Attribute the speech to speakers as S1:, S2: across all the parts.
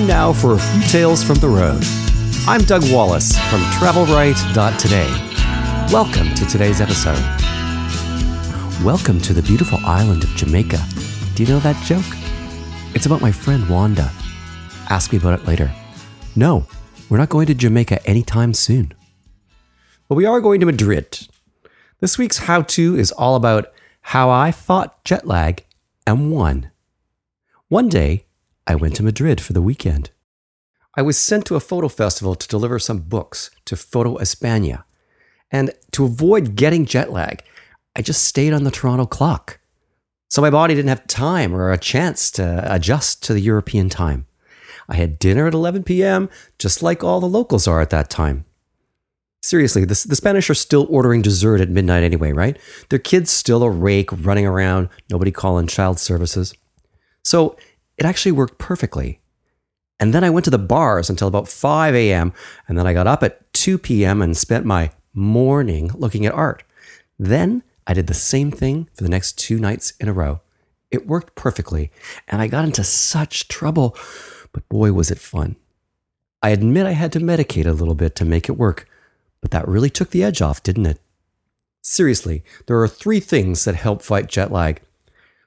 S1: Time now for a few tales from the road. I'm Doug Wallace from TravelRight.today. Welcome to today's episode. Welcome to the beautiful island of Jamaica. Do you know that joke? It's about my friend Wanda. Ask me about it later. No, we're not going to Jamaica anytime soon. But we are going to Madrid. This week's how to is all about how I fought jet lag and won. One day, I went to Madrid for the weekend. I was sent to a photo festival to deliver some books to Foto España. And to avoid getting jet lag, I just stayed on the Toronto clock. So my body didn't have time or a chance to adjust to the European time. I had dinner at 11 p.m., just like all the locals are at that time. Seriously, the, the Spanish are still ordering dessert at midnight anyway, right? Their kids still a rake running around, nobody calling child services. So it actually worked perfectly. And then I went to the bars until about 5 a.m., and then I got up at 2 p.m. and spent my morning looking at art. Then I did the same thing for the next two nights in a row. It worked perfectly, and I got into such trouble, but boy, was it fun. I admit I had to medicate a little bit to make it work, but that really took the edge off, didn't it? Seriously, there are three things that help fight jet lag.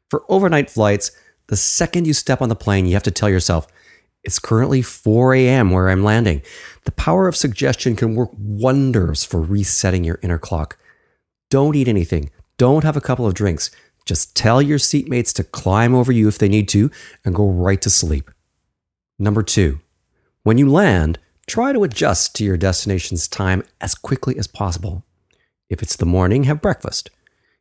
S1: For overnight flights, the second you step on the plane, you have to tell yourself, it's currently 4 a.m. where I'm landing. The power of suggestion can work wonders for resetting your inner clock. Don't eat anything. Don't have a couple of drinks. Just tell your seatmates to climb over you if they need to and go right to sleep. Number two, when you land, try to adjust to your destination's time as quickly as possible. If it's the morning, have breakfast.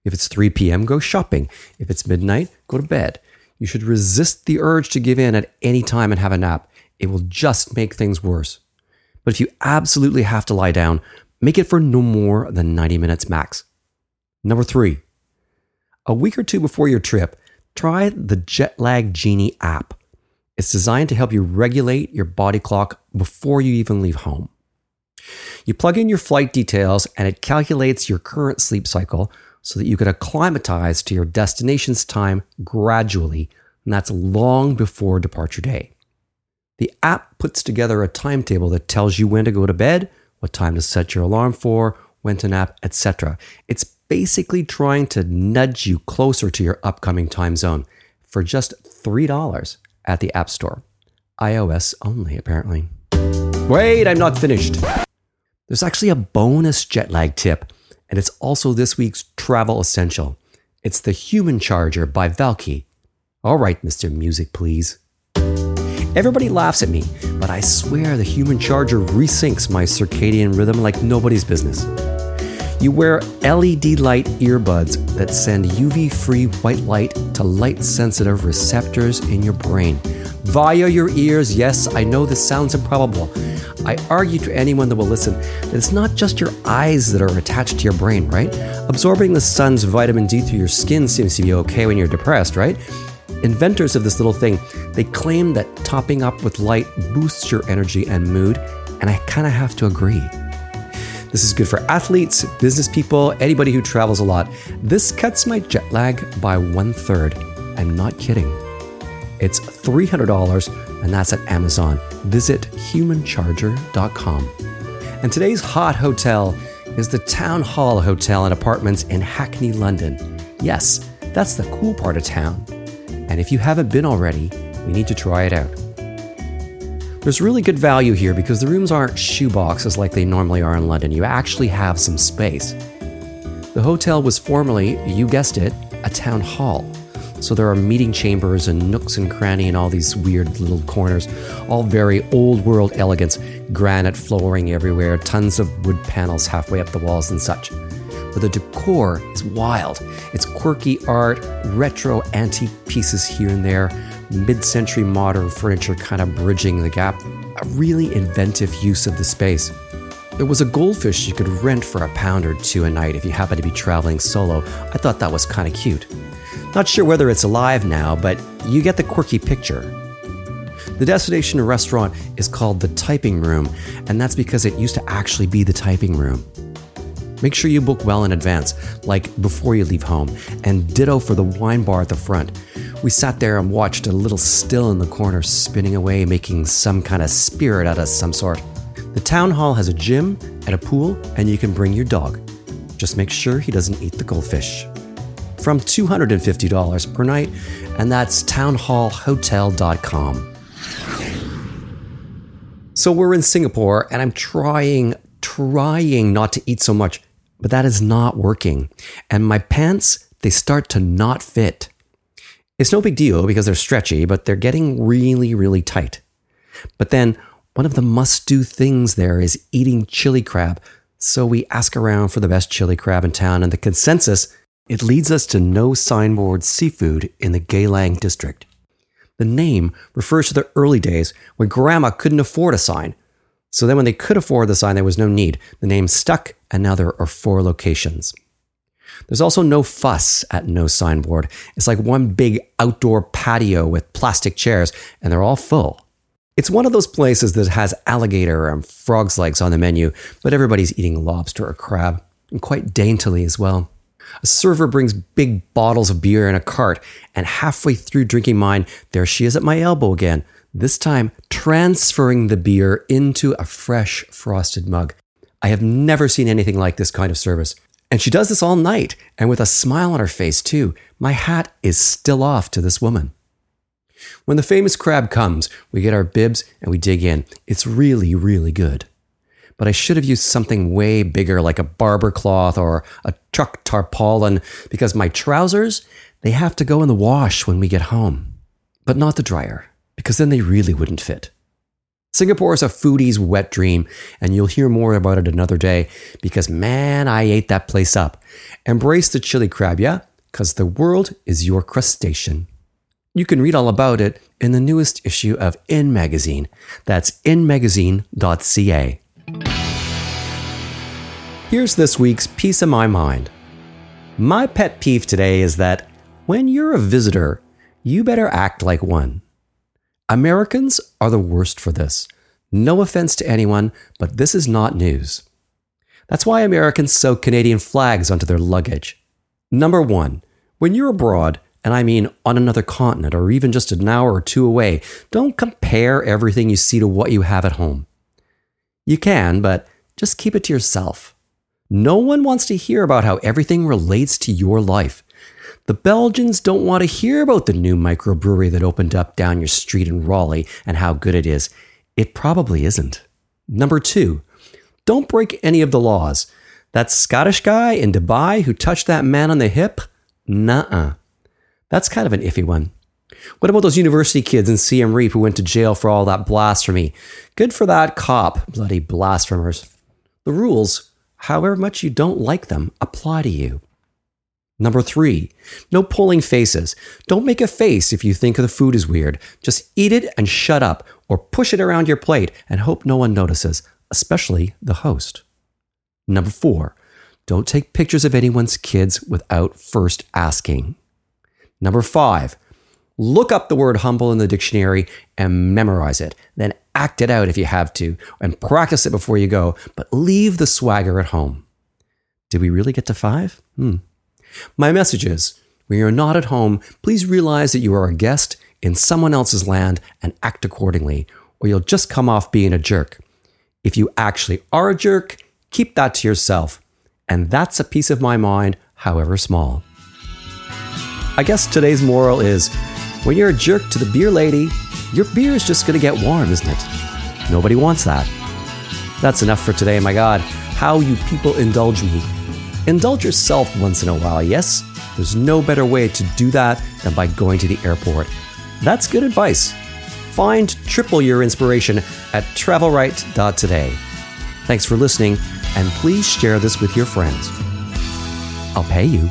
S1: If it's 3 p.m., go shopping. If it's midnight, go to bed. You should resist the urge to give in at any time and have a nap. It will just make things worse. But if you absolutely have to lie down, make it for no more than 90 minutes max. Number three, a week or two before your trip, try the Jetlag Genie app. It's designed to help you regulate your body clock before you even leave home. You plug in your flight details and it calculates your current sleep cycle so that you can acclimatize to your destination's time gradually, and that's long before departure day. The app puts together a timetable that tells you when to go to bed, what time to set your alarm for, when to nap, etc. It's basically trying to nudge you closer to your upcoming time zone for just $3 at the App Store. iOS only, apparently. Wait, I'm not finished. There's actually a bonus jet lag tip, and it's also this week's travel essential. It's the Human Charger by Valkee. All right, Mr. Music, please. Everybody laughs at me, but I swear the Human Charger resyncs my circadian rhythm like nobody's business. You wear LED light earbuds that send UV free white light to light sensitive receptors in your brain. Via your ears, yes, I know this sounds improbable. I argue to anyone that will listen that it's not just your eyes that are attached to your brain, right? Absorbing the sun's vitamin D through your skin seems to be okay when you're depressed, right? Inventors of this little thing, they claim that topping up with light boosts your energy and mood, and I kind of have to agree. This is good for athletes, business people, anybody who travels a lot. This cuts my jet lag by one third. I'm not kidding. It's $300, and that's at Amazon. Visit humancharger.com. And today's hot hotel is the Town Hall Hotel and Apartments in Hackney, London. Yes, that's the cool part of town. And if you haven't been already, you need to try it out. There's really good value here because the rooms aren't shoeboxes like they normally are in London. You actually have some space. The hotel was formerly, you guessed it, a town hall. So there are meeting chambers and nooks and cranny and all these weird little corners, all very old world elegance, granite flooring everywhere, tons of wood panels halfway up the walls and such. But the decor is wild. It's quirky art, retro antique pieces here and there, mid century modern furniture kind of bridging the gap. A really inventive use of the space. There was a goldfish you could rent for a pound or two a night if you happen to be traveling solo. I thought that was kind of cute. Not sure whether it's alive now, but you get the quirky picture. The destination restaurant is called the Typing Room, and that's because it used to actually be the typing room. Make sure you book well in advance, like before you leave home, and ditto for the wine bar at the front. We sat there and watched a little still in the corner spinning away, making some kind of spirit out of some sort. The town hall has a gym and a pool, and you can bring your dog. Just make sure he doesn't eat the goldfish. From $250 per night, and that's townhallhotel.com. So we're in Singapore, and I'm trying, trying not to eat so much, but that is not working. And my pants, they start to not fit. It's no big deal because they're stretchy, but they're getting really, really tight. But then one of the must do things there is eating chili crab. So we ask around for the best chili crab in town, and the consensus it leads us to No Signboard Seafood in the Geylang district. The name refers to the early days when grandma couldn't afford a sign. So then, when they could afford the sign, there was no need. The name stuck, and now there are four locations. There's also no fuss at No Signboard. It's like one big outdoor patio with plastic chairs, and they're all full. It's one of those places that has alligator and frog's legs on the menu, but everybody's eating lobster or crab, and quite daintily as well. A server brings big bottles of beer in a cart, and halfway through drinking mine, there she is at my elbow again, this time transferring the beer into a fresh frosted mug. I have never seen anything like this kind of service. And she does this all night, and with a smile on her face, too. My hat is still off to this woman. When the famous crab comes, we get our bibs and we dig in. It's really, really good. But I should have used something way bigger like a barber cloth or a truck tarpaulin because my trousers, they have to go in the wash when we get home. But not the dryer, because then they really wouldn't fit. Singapore is a foodie's wet dream, and you'll hear more about it another day because man, I ate that place up. Embrace the chili crab, yeah? Because the world is your crustacean. You can read all about it in the newest issue of In Magazine. That's inmagazine.ca. Here's this week's piece of my mind. My pet peeve today is that when you're a visitor, you better act like one. Americans are the worst for this. No offense to anyone, but this is not news. That's why Americans sew Canadian flags onto their luggage. Number one, when you're abroad, and I mean on another continent or even just an hour or two away, don't compare everything you see to what you have at home. You can, but just keep it to yourself. No one wants to hear about how everything relates to your life. The Belgians don't want to hear about the new microbrewery that opened up down your street in Raleigh and how good it is. It probably isn't. Number two, don't break any of the laws. That Scottish guy in Dubai who touched that man on the hip? Nuh uh. That's kind of an iffy one. What about those university kids in Siem Reap who went to jail for all that blasphemy? Good for that cop, bloody blasphemers. The rules, however much you don't like them, apply to you. Number three, no pulling faces. Don't make a face if you think the food is weird. Just eat it and shut up, or push it around your plate and hope no one notices, especially the host. Number four, don't take pictures of anyone's kids without first asking. Number five, look up the word humble in the dictionary and memorize it. Then act it out if you have to and practice it before you go, but leave the swagger at home. Did we really get to five? Hmm. My message is when you're not at home, please realize that you are a guest in someone else's land and act accordingly, or you'll just come off being a jerk. If you actually are a jerk, keep that to yourself. And that's a piece of my mind, however small. I guess today's moral is when you're a jerk to the beer lady, your beer is just going to get warm, isn't it? Nobody wants that. That's enough for today, my God. How you people indulge me. Indulge yourself once in a while, yes? There's no better way to do that than by going to the airport. That's good advice. Find triple your inspiration at travelright.today. Thanks for listening, and please share this with your friends. I'll pay you.